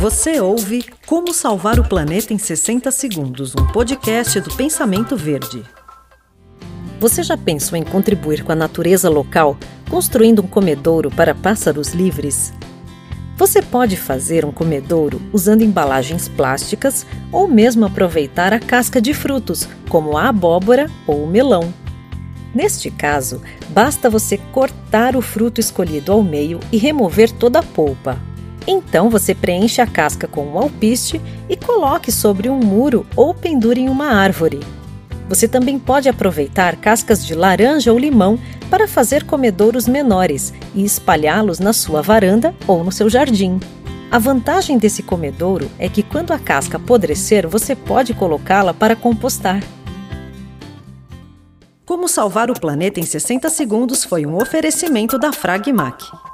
Você ouve Como Salvar o Planeta em 60 Segundos, um podcast do Pensamento Verde. Você já pensou em contribuir com a natureza local, construindo um comedouro para pássaros livres? Você pode fazer um comedouro usando embalagens plásticas ou mesmo aproveitar a casca de frutos, como a abóbora ou o melão. Neste caso, basta você cortar o fruto escolhido ao meio e remover toda a polpa. Então você preenche a casca com um alpiste e coloque sobre um muro ou pendure em uma árvore. Você também pode aproveitar cascas de laranja ou limão para fazer comedouros menores e espalhá-los na sua varanda ou no seu jardim. A vantagem desse comedouro é que quando a casca apodrecer, você pode colocá-la para compostar. Como salvar o planeta em 60 segundos foi um oferecimento da Fragmac.